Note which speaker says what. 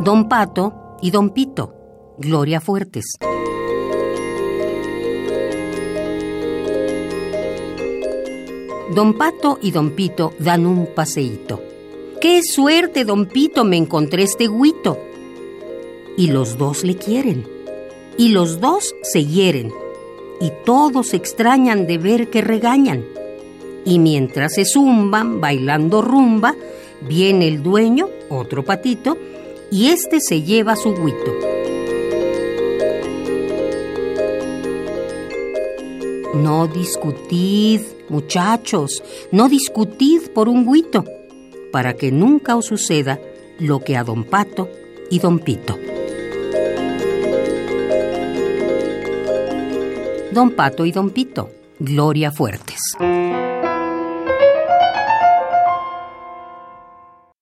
Speaker 1: Don Pato y Don Pito, Gloria Fuertes. Don Pato y Don Pito dan un paseíto. ¡Qué suerte, Don Pito, me encontré este guito! Y los dos le quieren. Y los dos se hieren. Y todos extrañan de ver que regañan. Y mientras se zumban, bailando rumba, viene el dueño, otro patito, y este se lleva su guito. No discutid, muchachos, no discutid por un guito, para que nunca os suceda lo que a don Pato y don Pito. Don Pato y don Pito, Gloria Fuertes.